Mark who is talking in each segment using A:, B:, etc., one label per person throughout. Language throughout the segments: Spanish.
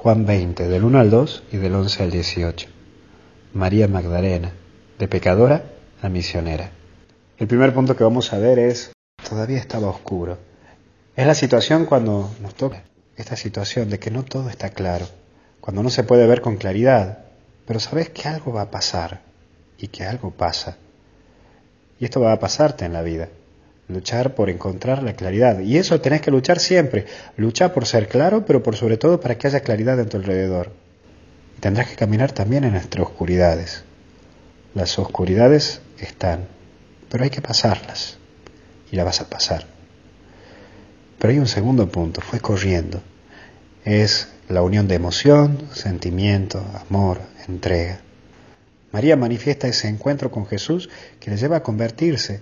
A: Juan 20, del 1 al 2 y del 11 al 18. María Magdalena, de pecadora a misionera. El primer punto que vamos a ver es, todavía estaba oscuro. Es la situación cuando nos toca esta situación de que no todo está claro, cuando no se puede ver con claridad, pero sabes que algo va a pasar y que algo pasa. Y esto va a pasarte en la vida luchar por encontrar la claridad. Y eso tenés que luchar siempre. Lucha por ser claro, pero por sobre todo para que haya claridad en tu alrededor. Y tendrás que caminar también en nuestras oscuridades. Las oscuridades están, pero hay que pasarlas. Y la vas a pasar. Pero hay un segundo punto, fue corriendo. Es la unión de emoción, sentimiento, amor, entrega. María manifiesta ese encuentro con Jesús que le lleva a convertirse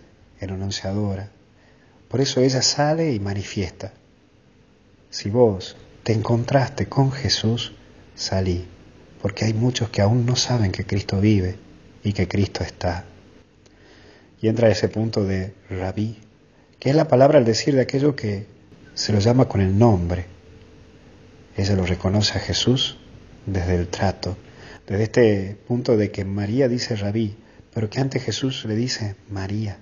A: por eso ella sale y manifiesta. Si vos te encontraste con Jesús, salí, porque hay muchos que aún no saben que Cristo vive y que Cristo está. Y entra ese punto de rabí, que es la palabra al decir de aquello que se lo llama con el nombre. Ella lo reconoce a Jesús desde el trato, desde este punto de que María dice rabí, pero que antes Jesús le dice María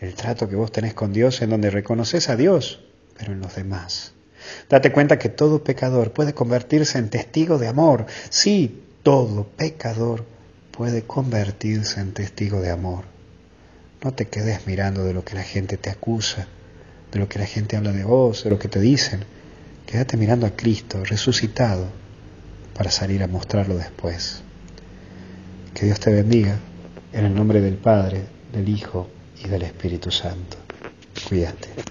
A: el trato que vos tenés con Dios en donde reconoces a Dios, pero en los demás. Date cuenta que todo pecador puede convertirse en testigo de amor. Sí, todo pecador puede convertirse en testigo de amor. No te quedes mirando de lo que la gente te acusa, de lo que la gente habla de vos, de lo que te dicen. Quédate mirando a Cristo resucitado para salir a mostrarlo después. Que Dios te bendiga en el nombre del Padre, del Hijo y del Espíritu Santo. Cuídate.